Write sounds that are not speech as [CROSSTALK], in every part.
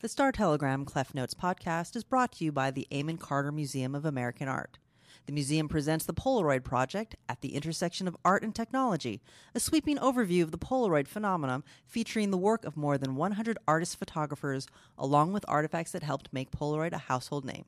The Star Telegram Clef Notes podcast is brought to you by the Amon Carter Museum of American Art. The museum presents the Polaroid Project at the intersection of art and technology, a sweeping overview of the Polaroid phenomenon featuring the work of more than 100 artist photographers, along with artifacts that helped make Polaroid a household name.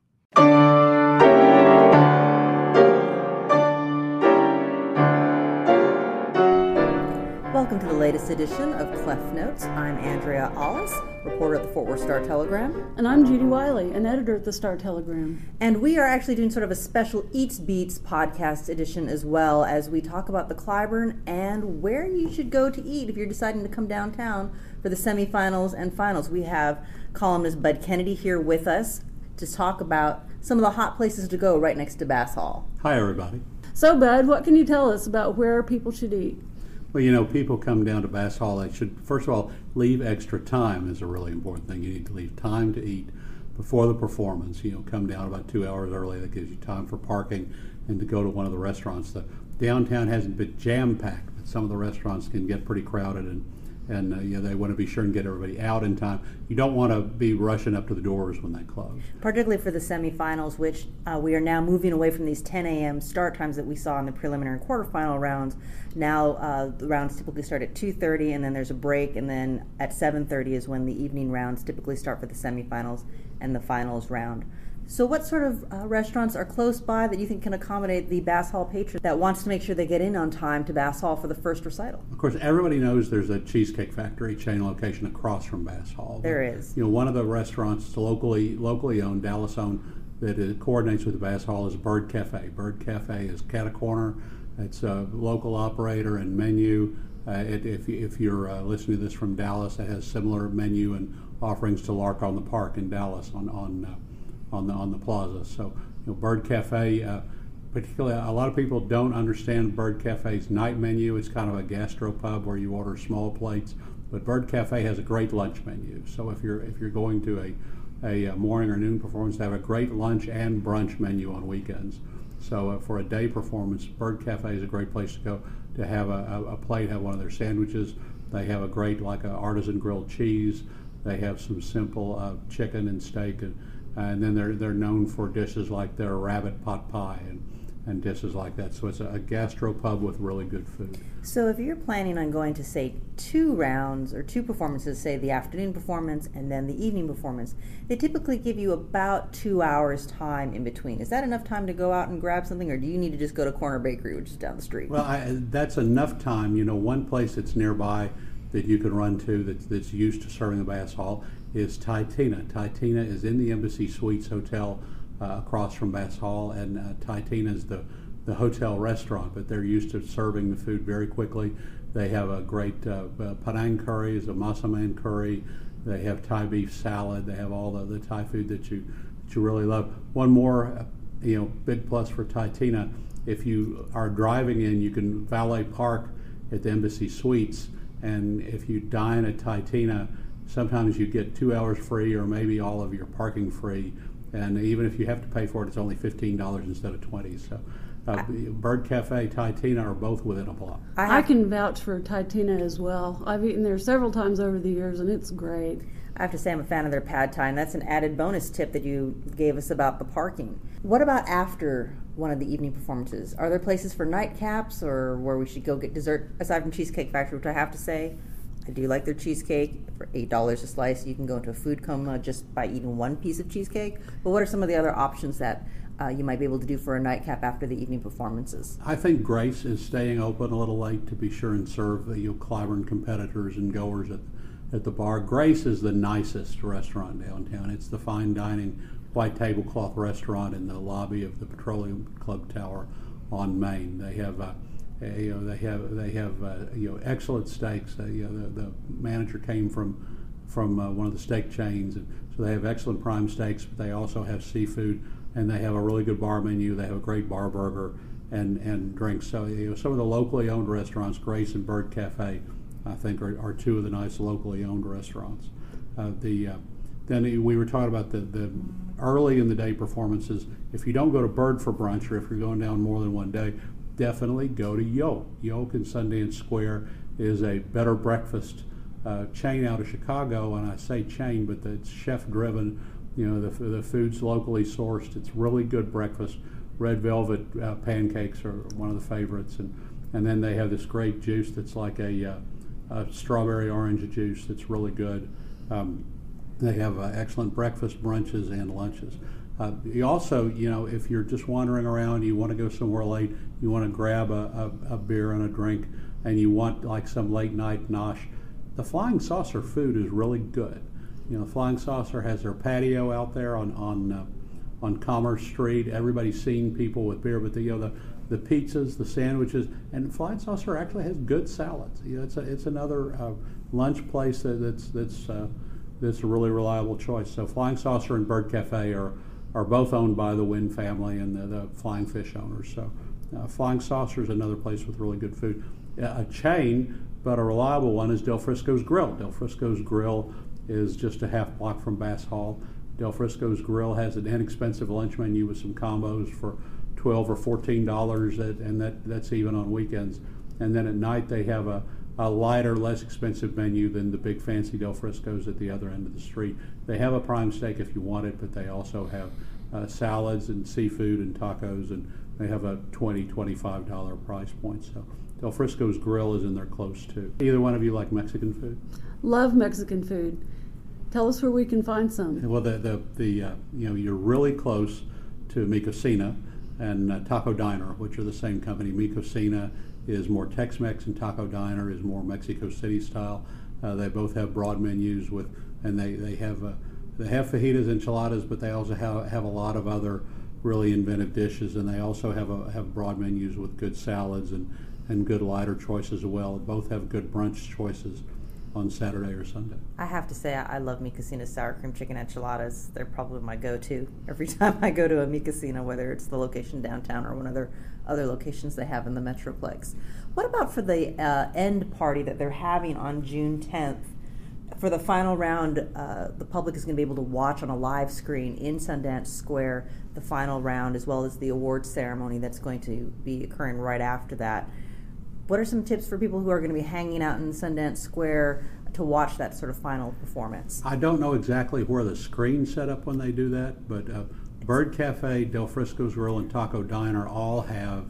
The latest edition of Clef Notes. I'm Andrea Ahles, reporter at the Fort Worth Star Telegram. And I'm Judy Wiley, an editor at the Star Telegram. And we are actually doing sort of a special Eats Beats podcast edition as well as we talk about the Cliburn and where you should go to eat if you're deciding to come downtown for the semifinals and finals. We have columnist Bud Kennedy here with us to talk about some of the hot places to go right next to Bass Hall. Hi, everybody. So, Bud, what can you tell us about where people should eat? Well, you know, people come down to Bass Hall. They should, first of all, leave extra time is a really important thing. You need to leave time to eat before the performance. You know, come down about two hours early. That gives you time for parking and to go to one of the restaurants. The downtown hasn't been jam packed, but some of the restaurants can get pretty crowded and and uh, know, they want to be sure and get everybody out in time. You don't want to be rushing up to the doors when they close. Particularly for the semifinals, which uh, we are now moving away from these 10 a.m. start times that we saw in the preliminary and quarterfinal rounds. Now uh, the rounds typically start at 2:30, and then there's a break, and then at 7:30 is when the evening rounds typically start for the semifinals and the finals round. So, what sort of uh, restaurants are close by that you think can accommodate the Bass Hall patron that wants to make sure they get in on time to Bass Hall for the first recital? Of course, everybody knows there's a Cheesecake Factory chain location across from Bass Hall. There is. You know, one of the restaurants locally locally owned, Dallas owned, that coordinates with the Bass Hall is Bird Cafe. Bird Cafe is cat a corner. It's a local operator and menu. Uh, it, if, if you're uh, listening to this from Dallas, it has similar menu and offerings to Lark on the Park in Dallas on on uh, on the on the plaza. So, you know, Bird Cafe, uh, particularly, a lot of people don't understand Bird Cafe's night menu. It's kind of a gastropub where you order small plates, but Bird Cafe has a great lunch menu. So if you're if you're going to a a morning or noon performance, they have a great lunch and brunch menu on weekends. So uh, for a day performance, Bird Cafe is a great place to go to have a, a, a plate, have one of their sandwiches. They have a great like a artisan grilled cheese. They have some simple uh, chicken and steak and and then they're they're known for dishes like their rabbit pot pie and and dishes like that. So it's a, a gastropub with really good food. So if you're planning on going to say two rounds or two performances, say the afternoon performance and then the evening performance, they typically give you about two hours time in between. Is that enough time to go out and grab something, or do you need to just go to Corner Bakery, which is down the street? Well, I, that's enough time. You know, one place that's nearby that you can run to that's, that's used to serving the Bass Hall is Titina. Titina is in the Embassy Suites Hotel uh, across from Bass Hall, and uh, Titina is the, the hotel restaurant, but they're used to serving the food very quickly. They have a great uh, Penang curry, is a massaman curry. They have Thai beef salad. They have all the, the Thai food that you that you really love. One more, uh, you know, big plus for Titina. If you are driving in, you can valet park at the Embassy Suites, and if you dine at Titina, sometimes you get two hours free or maybe all of your parking free. And even if you have to pay for it, it's only fifteen dollars instead of twenty. So, uh, Bird Cafe, Titina are both within a block. I, I can vouch for Titina as well. I've eaten there several times over the years, and it's great. I have to say I'm a fan of their pad thai, and that's an added bonus tip that you gave us about the parking. What about after one of the evening performances? Are there places for nightcaps or where we should go get dessert aside from Cheesecake Factory, which I have to say I do like their cheesecake for eight dollars a slice. You can go into a food coma just by eating one piece of cheesecake. But what are some of the other options that uh, you might be able to do for a nightcap after the evening performances? I think Grace is staying open a little late to be sure and serve the you know, Cliburn competitors and goers at at the bar. Grace is the nicest restaurant downtown. It's the fine dining white tablecloth restaurant in the lobby of the Petroleum Club Tower on Main. They have. Uh, you know, they have they have uh, you know excellent steaks. Uh, you know, the, the manager came from from uh, one of the steak chains, and so they have excellent prime steaks. But they also have seafood, and they have a really good bar menu. They have a great bar burger and and drinks. So you know, some of the locally owned restaurants, Grace and Bird Cafe, I think are, are two of the nice locally owned restaurants. Uh, the uh, then we were talking about the, the early in the day performances. If you don't go to Bird for brunch, or if you're going down more than one day, definitely go to Yolk. Yolk in Sundance Square is a better breakfast uh, chain out of Chicago, and I say chain, but it's chef driven. You know, the, the food's locally sourced. It's really good breakfast. Red velvet uh, pancakes are one of the favorites, and and then they have this great juice that's like a, uh, a strawberry orange juice that's really good. Um, they have uh, excellent breakfast, brunches, and lunches. Uh, you also, you know, if you're just wandering around, you want to go somewhere late, you want to grab a, a, a beer and a drink, and you want like some late night nosh, the Flying Saucer food is really good. You know, Flying Saucer has their patio out there on on uh, on Commerce Street. Everybody's seeing people with beer, but the you know the the pizzas, the sandwiches, and Flying Saucer actually has good salads. You know, it's a, it's another uh, lunch place that, that's that's uh, that's a really reliable choice. So Flying Saucer and Bird Cafe are are both owned by the Wynne family and the, the Flying Fish owners. So uh, Flying Saucer is another place with really good food. a chain, but a reliable one is Del Frisco's Grill. Del Frisco's Grill is just a half block from Bass Hall. Del Frisco's Grill has an inexpensive lunch menu with some combos for twelve or fourteen dollars, and that that's even on weekends. And then at night they have a, a lighter, less expensive menu than the big fancy Del Frisco's at the other end of the street. They have a prime steak if you want it, but they also have uh, salads and seafood and tacos, and they have a $20, $25 price point. So Del Frisco's Grill is in there close too. Either one of you like Mexican food? Love Mexican food. Tell us where we can find some. Well, the the, the uh, you know you're really close to Mi Cocina and uh, Taco Diner, which are the same company. Mi Cocina is more Tex-Mex, and Taco Diner is more Mexico City style. Uh, they both have broad menus with, and they they have uh, they have fajitas, enchiladas, but they also have have a lot of other really inventive dishes, and they also have a, have broad menus with good salads and and good lighter choices as well. Both have good brunch choices on Saturday or Sunday. I have to say, I love Mi Cocina's sour cream chicken enchiladas. They're probably my go-to every [LAUGHS] time I go to a Mi Cocina, whether it's the location downtown or one of their other locations they have in the Metroplex. What about for the uh, end party that they're having on June 10th? For the final round, uh, the public is going to be able to watch on a live screen in Sundance Square the final round, as well as the award ceremony that's going to be occurring right after that. What are some tips for people who are going to be hanging out in Sundance Square to watch that sort of final performance? I don't know exactly where the screen's set up when they do that, but uh, Bird Cafe, Del Frisco's Grill, and Taco Diner all have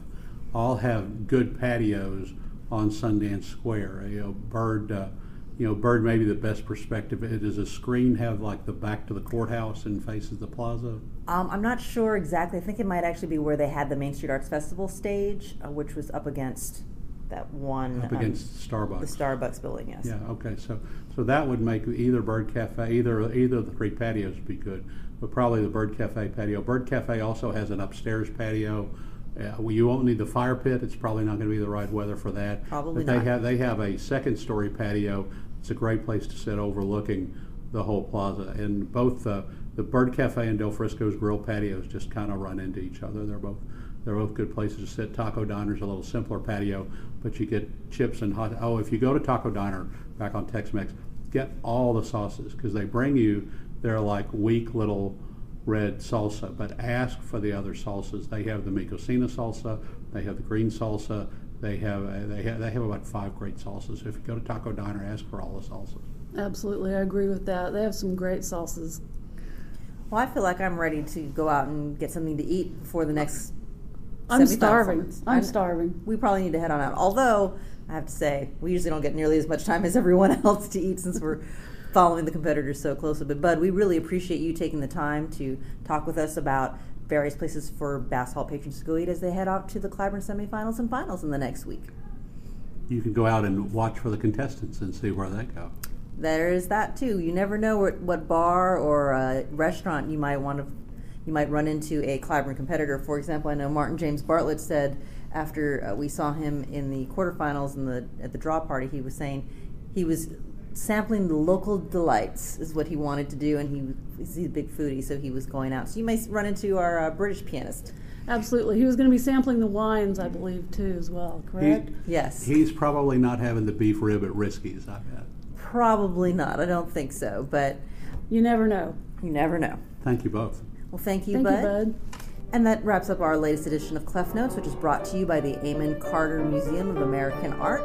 all have good patios on Sundance Square. You know, Bird, uh, you know, Bird may be the best perspective. Does a screen have like the back to the courthouse and faces the plaza? Um, I'm not sure exactly. I think it might actually be where they had the Main Street Arts Festival stage, uh, which was up against that one up against um, Starbucks. The Starbucks building, yes. Yeah. Okay. So so that would make either Bird Cafe, either either of the three patios be good, but probably the Bird Cafe patio. Bird Cafe also has an upstairs patio. Uh, well, you won't need the fire pit. It's probably not going to be the right weather for that. Probably but they not. have they have a second story patio. It's a great place to sit overlooking the whole plaza. And both uh, the Bird Cafe and Del Frisco's grill patios just kind of run into each other. They're both they're both good places to sit. Taco Diner's a little simpler patio, but you get chips and hot. Oh, if you go to Taco Diner back on Tex-Mex, get all the sauces because they bring you their like weak little red salsa, but ask for the other salsas. They have the Mi Cocina salsa, they have the green salsa, they have uh, they have they have about five great salsas. So if you go to Taco Diner, ask for all the salsas. Absolutely, I agree with that. They have some great salsas. Well, I feel like I'm ready to go out and get something to eat before the next. I'm starving. I'm I- starving. We probably need to head on out. Although I have to say, we usually don't get nearly as much time as [LAUGHS] everyone else to eat since we're [LAUGHS] following the competitors so closely. But Bud, we really appreciate you taking the time to talk with us about various places for Bass Hall patrons to go eat as they head out to the Cliburn semifinals and finals in the next week. You can go out and watch for the contestants and see where they go. There is that too. You never know what, what bar or uh, restaurant you might want to, you might run into a Cliburn competitor. For example, I know Martin James Bartlett said after uh, we saw him in the quarterfinals and the at the draw party, he was saying he was sampling the local delights is what he wanted to do, and he he's a big foodie, so he was going out. So you may run into our uh, British pianist. Absolutely. He was going to be sampling the wines, I believe, too, as well, correct? Yes, He's probably not having the beef rib at Riscky's, I bet. probably not. I don't think so, but you never know. you never know. Thank you both. Well, thank you, Thank Bud. you, Bud. And that wraps up our latest edition of Clef Notes, which is brought to you by the Amon Carter Museum of American Art.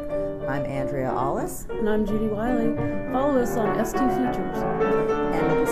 I'm Andrea Ahles, And I'm Judy Wiley. Follow us on ST Features. and we'll